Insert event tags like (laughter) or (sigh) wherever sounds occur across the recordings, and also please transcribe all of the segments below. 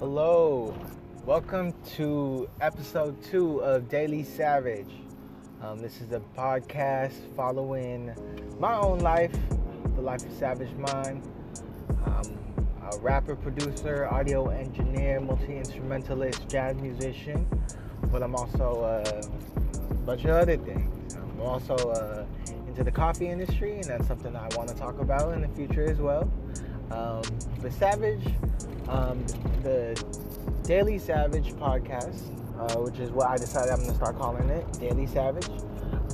Hello, welcome to episode two of Daily Savage. Um, this is a podcast following my own life, the life of Savage Mind. I'm a rapper, producer, audio engineer, multi instrumentalist, jazz musician, but I'm also a bunch of other things. I'm also uh, into the coffee industry, and that's something I want to talk about in the future as well. Um, the Savage, um, the Daily Savage podcast, uh, which is what I decided I'm going to start calling it, Daily Savage.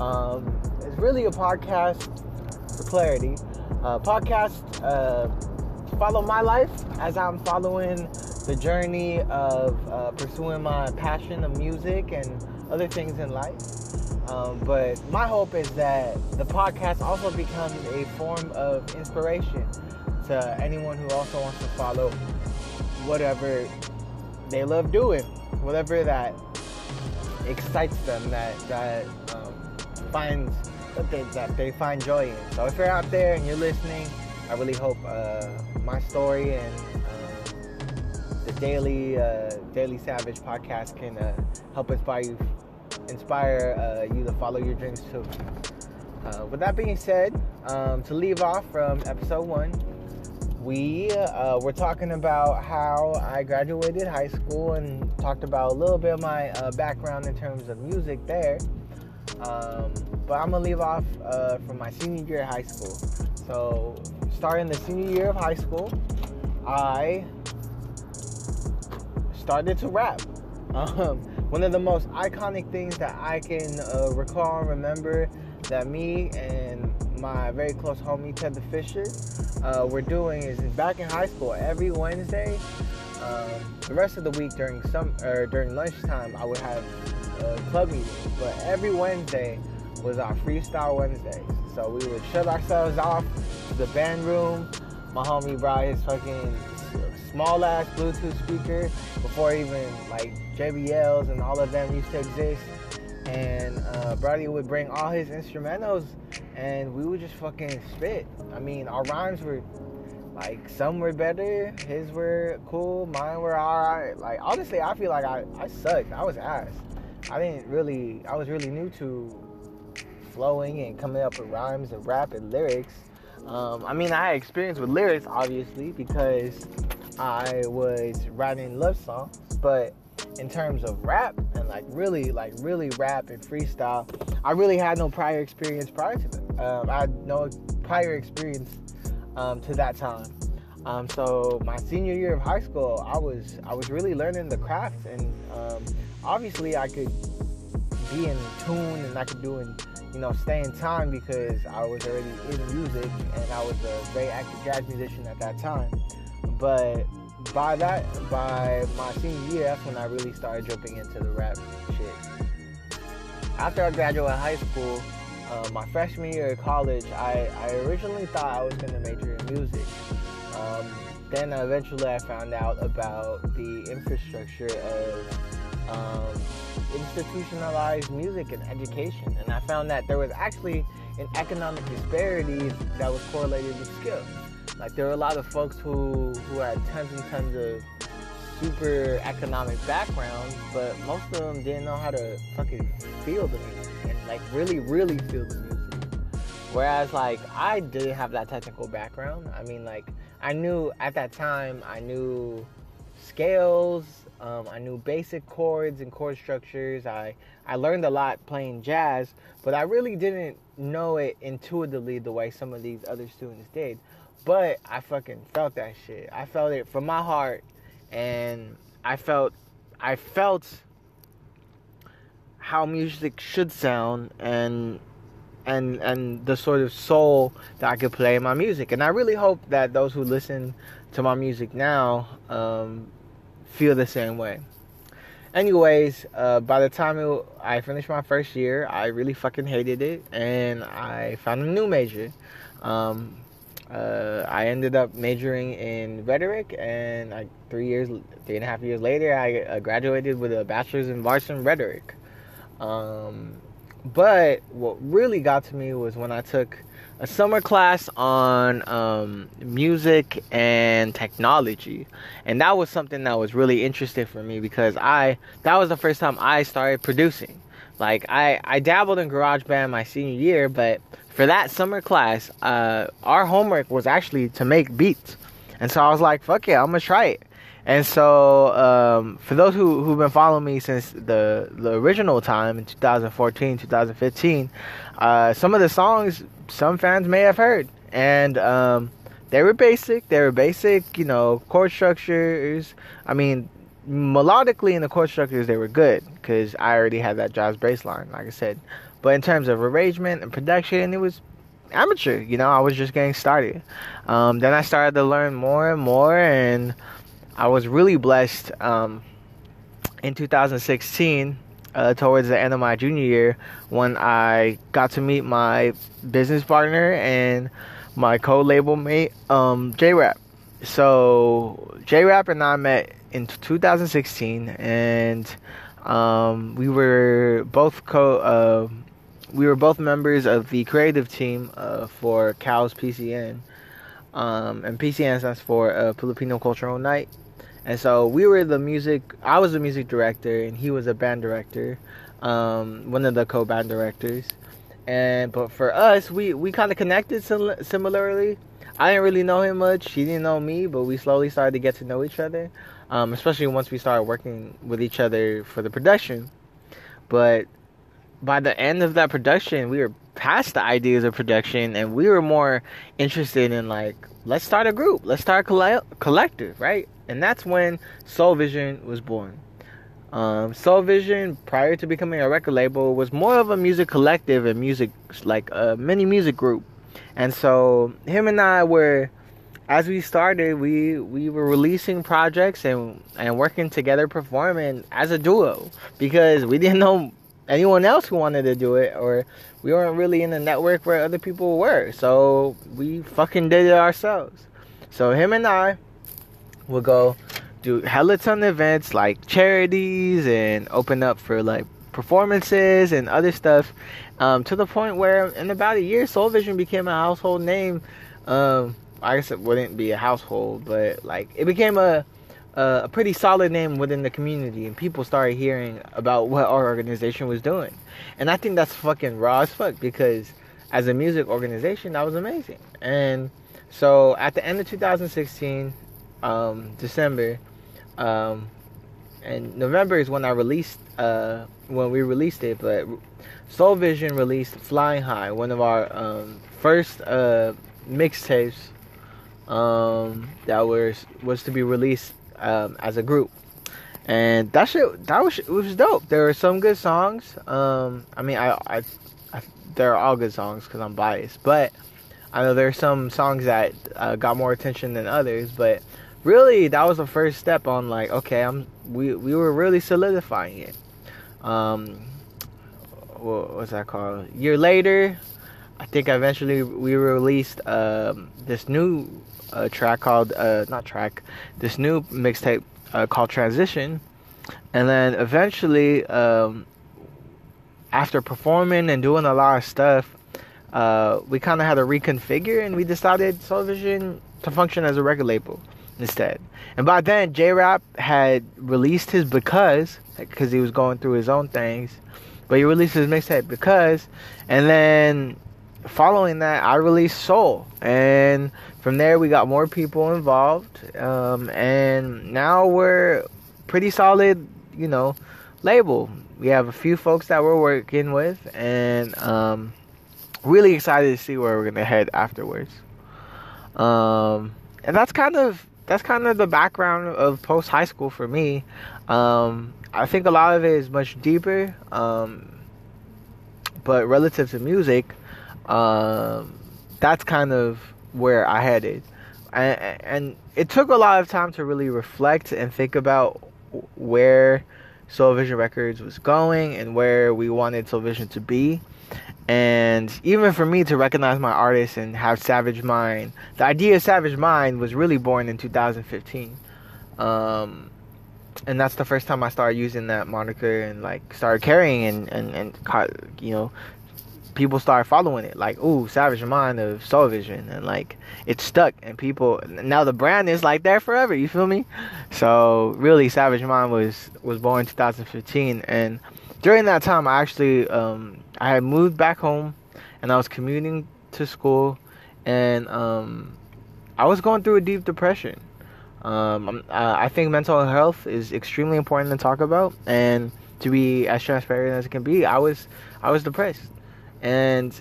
Um, it's really a podcast for clarity. Uh, podcast uh, follow my life as I'm following the journey of uh, pursuing my passion of music and other things in life. Um, but my hope is that the podcast also becomes a form of inspiration to anyone who also wants to follow whatever they love doing, whatever that excites them, that that um, finds that they, that they find joy in. So if you're out there and you're listening, I really hope uh, my story and uh, the daily uh, Daily Savage podcast can uh, help inspire you, inspire uh, you to follow your dreams too. With that being said, um, to leave off from episode one, we uh, were talking about how I graduated high school and talked about a little bit of my uh, background in terms of music there. Um, but I'm gonna leave off uh, from my senior year of high school. So, starting the senior year of high school, I started to rap. (laughs) Um, one of the most iconic things that I can uh, recall and remember that me and my very close homie Ted the Fisher uh, were doing is back in high school every Wednesday. Um, the rest of the week during some or during lunchtime, I would have club meetings, but every Wednesday was our freestyle Wednesdays. So we would shut ourselves off to the band room. My homie brought his fucking small ass Bluetooth speaker before even like JBLs and all of them used to exist. And uh, Brody would bring all his instrumentals and we would just fucking spit. I mean, our rhymes were like some were better, his were cool, mine were alright. Like honestly, I feel like I, I sucked. I was ass. I didn't really I was really new to flowing and coming up with rhymes and rap and lyrics. Um, I mean, I had experience with lyrics obviously because I was writing love songs, but in terms of rap and like really like really rap and freestyle, I really had no prior experience prior to that. Um, I had no prior experience um, to that time. Um, so my senior year of high school, I was I was really learning the craft, and um, obviously I could be in tune and I could do and you know stay in time because I was already in music and I was a very active jazz musician at that time. But by that, by my senior year, that's when I really started jumping into the rap shit. After I graduated high school, uh, my freshman year of college, I, I originally thought I was going to major in music. Um, then eventually I found out about the infrastructure of um, institutionalized music and education. And I found that there was actually an economic disparity that was correlated with skill. Like there were a lot of folks who who had tons and tons of super economic backgrounds, but most of them didn't know how to fucking feel the music and like really, really feel the music. Whereas like I didn't have that technical background. I mean like I knew at that time I knew scales, um, I knew basic chords and chord structures. I I learned a lot playing jazz, but I really didn't know it intuitively the way some of these other students did. But I fucking felt that shit. I felt it from my heart and I felt I felt how music should sound and and and the sort of soul that I could play in my music. And I really hope that those who listen to my music now um, feel the same way. Anyways, uh, by the time it, I finished my first year, I really fucking hated it, and I found a new major. Um, uh, I ended up majoring in rhetoric, and I, three years, three and a half years later, I uh, graduated with a bachelor's in arts in rhetoric. Um, but what really got to me was when I took a summer class on um, music and technology, and that was something that was really interesting for me because I that was the first time I started producing. Like I I dabbled in GarageBand my senior year, but for that summer class, uh, our homework was actually to make beats, and so I was like, "Fuck yeah, I'm gonna try it." And so, um, for those who who've been following me since the the original time in 2014, 2015, uh, some of the songs some fans may have heard, and um, they were basic. They were basic, you know, chord structures. I mean, melodically in the chord structures, they were good because I already had that jazz bass line, like I said. But in terms of arrangement and production, it was amateur. You know, I was just getting started. Um, then I started to learn more and more, and I was really blessed um, in 2016, uh, towards the end of my junior year, when I got to meet my business partner and my co-label mate, um, J-Rap. So J-Rap and I met in 2016, and um, we were both co. Uh, we were both members of the creative team uh, for CAL's PCN, um, and PCN stands for uh, Filipino Cultural Night. And so we were the music. I was the music director, and he was a band director, um, one of the co-band directors. And but for us, we we kind of connected similarly. I didn't really know him much. He didn't know me, but we slowly started to get to know each other. Um, especially once we started working with each other for the production. But by the end of that production, we were past the ideas of production, and we were more interested in like, let's start a group, let's start a coll- collective, right? And that's when Soul Vision was born. Um, Soul Vision, prior to becoming a record label, was more of a music collective and music like a mini music group. And so him and I were, as we started, we we were releasing projects and and working together, performing as a duo because we didn't know anyone else who wanted to do it or we weren't really in the network where other people were. So we fucking did it ourselves. So him and I we'll go do hella ton of events like charities and open up for like performances and other stuff um, to the point where in about a year soul vision became a household name. Um, i guess it wouldn't be a household but like it became a a pretty solid name within the community and people started hearing about what our organization was doing. And i think that's fucking raw as fuck because as a music organization that was amazing. And so at the end of 2016 um, December, um, and November is when I released uh, when we released it. But Soul Vision released Flying High, one of our um, first uh, mixtapes um, that was was to be released um, as a group. And that shit, that was was dope. There were some good songs. Um, I mean, I, I, I they're all good songs because I'm biased, but I know there's some songs that uh, got more attention than others. But really that was the first step on like okay i'm we we were really solidifying it. Um what was that called? A year later i think eventually we released um this new uh, track called uh not track this new mixtape uh, called transition. And then eventually um after performing and doing a lot of stuff uh, we kind of had to reconfigure and we decided Soul Vision to function as a record label instead. And by then, J Rap had released his Because, because he was going through his own things. But he released his mixtape Because, and then following that, I released Soul. And from there, we got more people involved. Um, and now we're pretty solid, you know, label. We have a few folks that we're working with, and um, really excited to see where we're gonna head afterwards. Um, and that's kind of that's kind of the background of post high school for me. Um, I think a lot of it is much deeper, um, but relative to music, um, that's kind of where I headed. And, and it took a lot of time to really reflect and think about where Soul Vision Records was going and where we wanted Soul Vision to be and even for me to recognize my artist and have Savage Mind, the idea of Savage Mind was really born in 2015. Um, and that's the first time I started using that moniker and like started carrying and, and, and you know, people started following it. Like, ooh, Savage Mind of Soul Vision, and like it stuck, and people now the brand is like there forever. You feel me? So really, Savage Mind was was born in 2015, and during that time, I actually um, I had moved back home, and I was commuting to school, and um, I was going through a deep depression. Um, uh, I think mental health is extremely important to talk about, and to be as transparent as it can be, I was I was depressed, and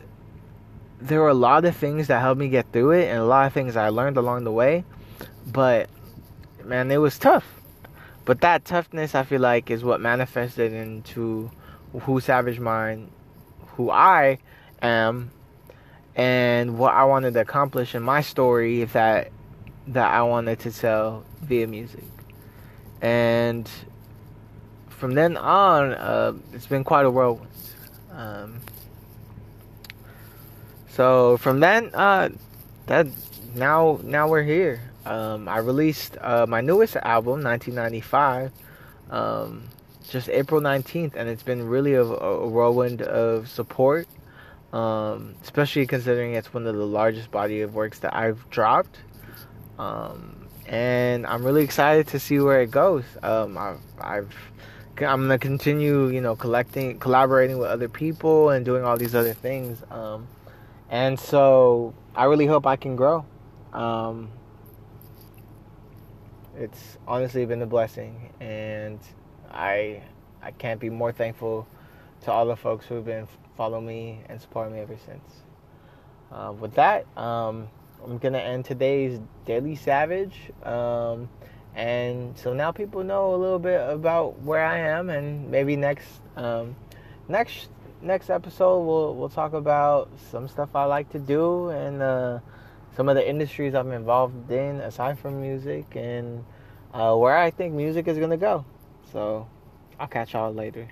there were a lot of things that helped me get through it, and a lot of things I learned along the way. But man, it was tough. But that toughness, I feel like, is what manifested into who Savage Mind, who I am, and what I wanted to accomplish in my story. If that that I wanted to tell via music, and from then on, uh, it's been quite a whirlwind. Um, so from then, uh, that now now we're here. Um, I released uh, my newest album, 1995, um, just April 19th, and it's been really a, a whirlwind of support, um, especially considering it's one of the largest body of works that I've dropped. Um, and I'm really excited to see where it goes. Um, I've, I've I'm gonna continue, you know, collecting, collaborating with other people, and doing all these other things. Um, and so I really hope I can grow. Um, it's honestly been a blessing, and I I can't be more thankful to all the folks who've been following me and supporting me ever since. Uh, with that, um, I'm gonna end today's Daily Savage. Um, and so now people know a little bit about where I am, and maybe next um, next next episode we'll we'll talk about some stuff I like to do and uh, some of the industries I'm involved in aside from music and uh, where I think music is gonna go. So I'll catch y'all later.